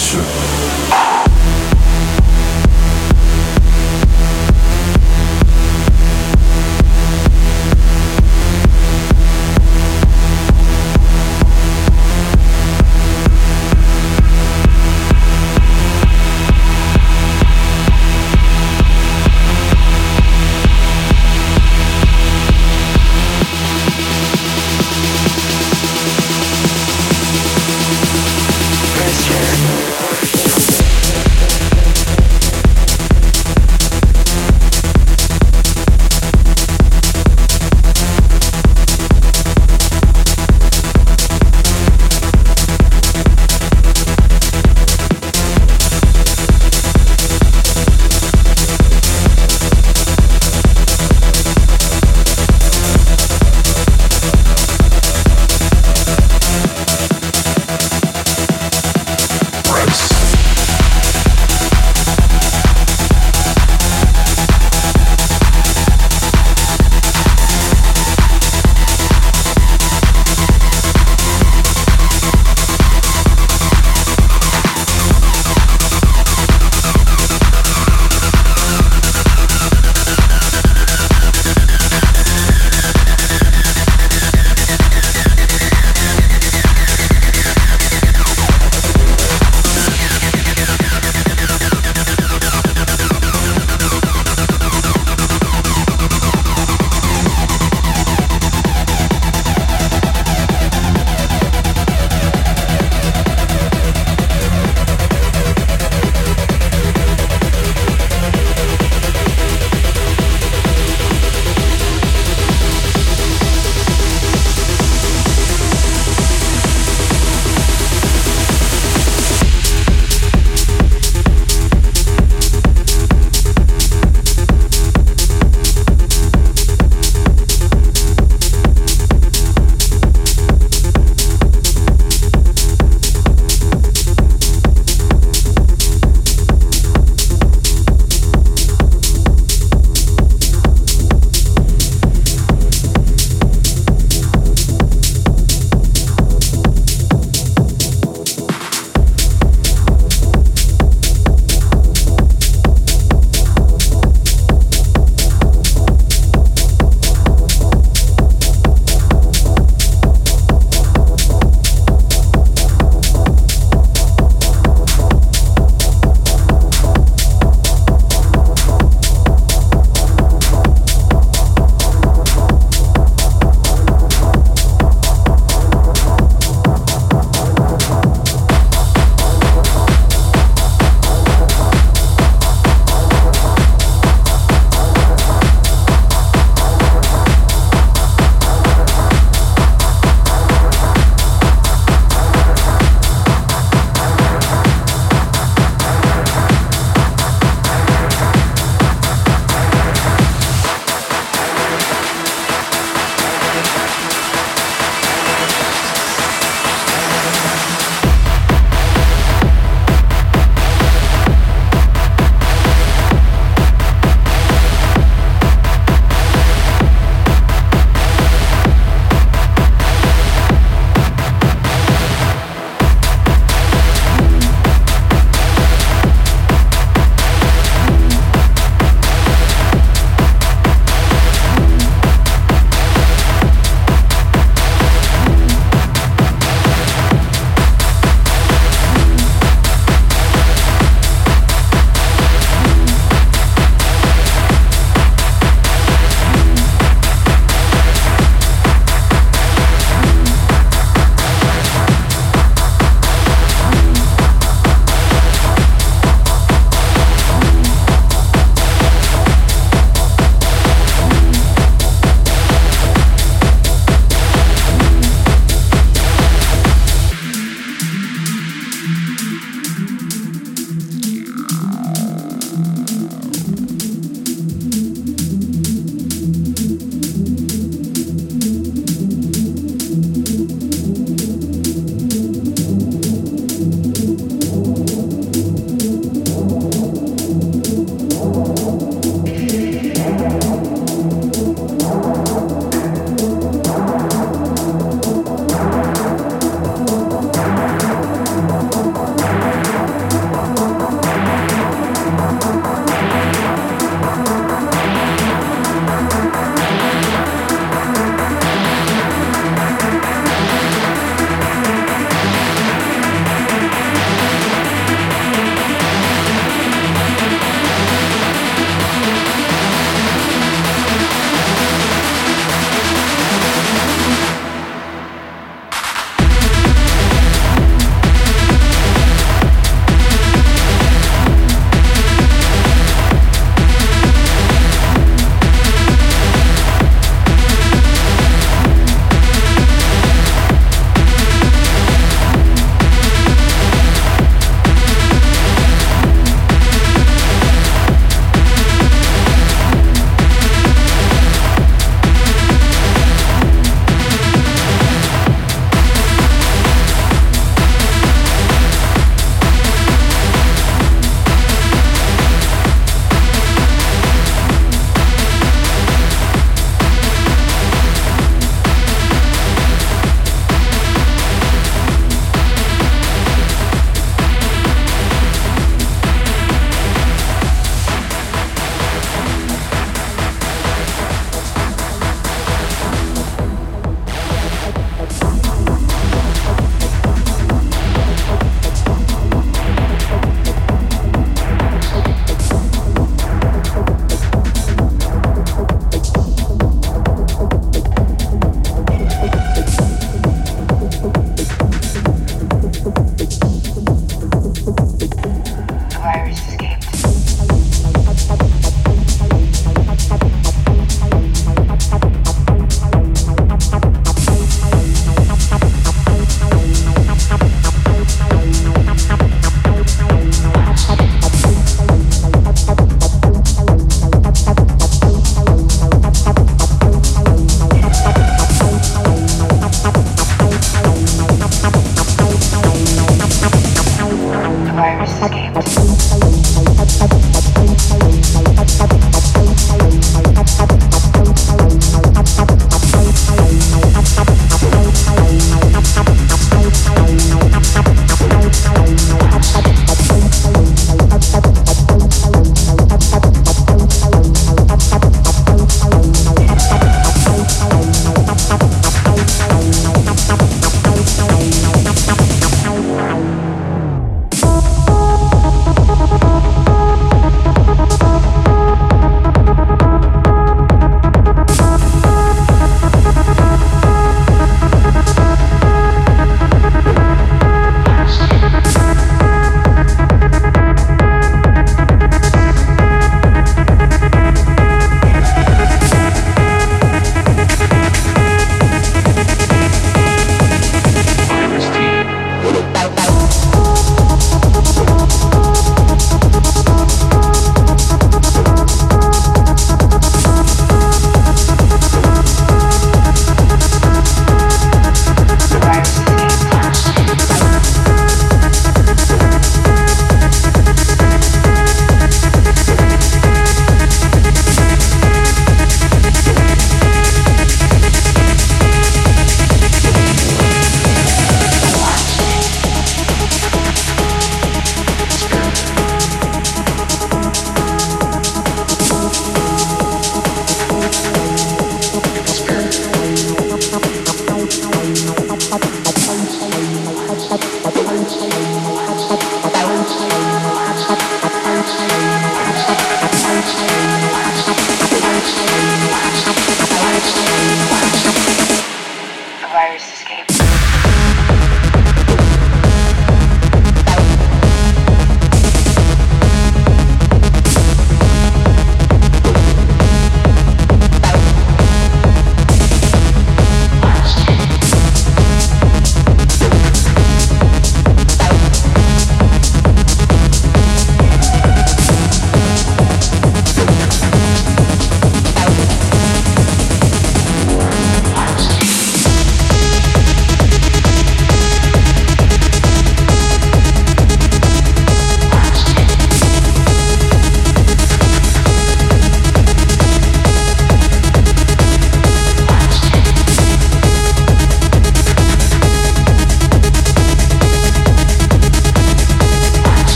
Pressure.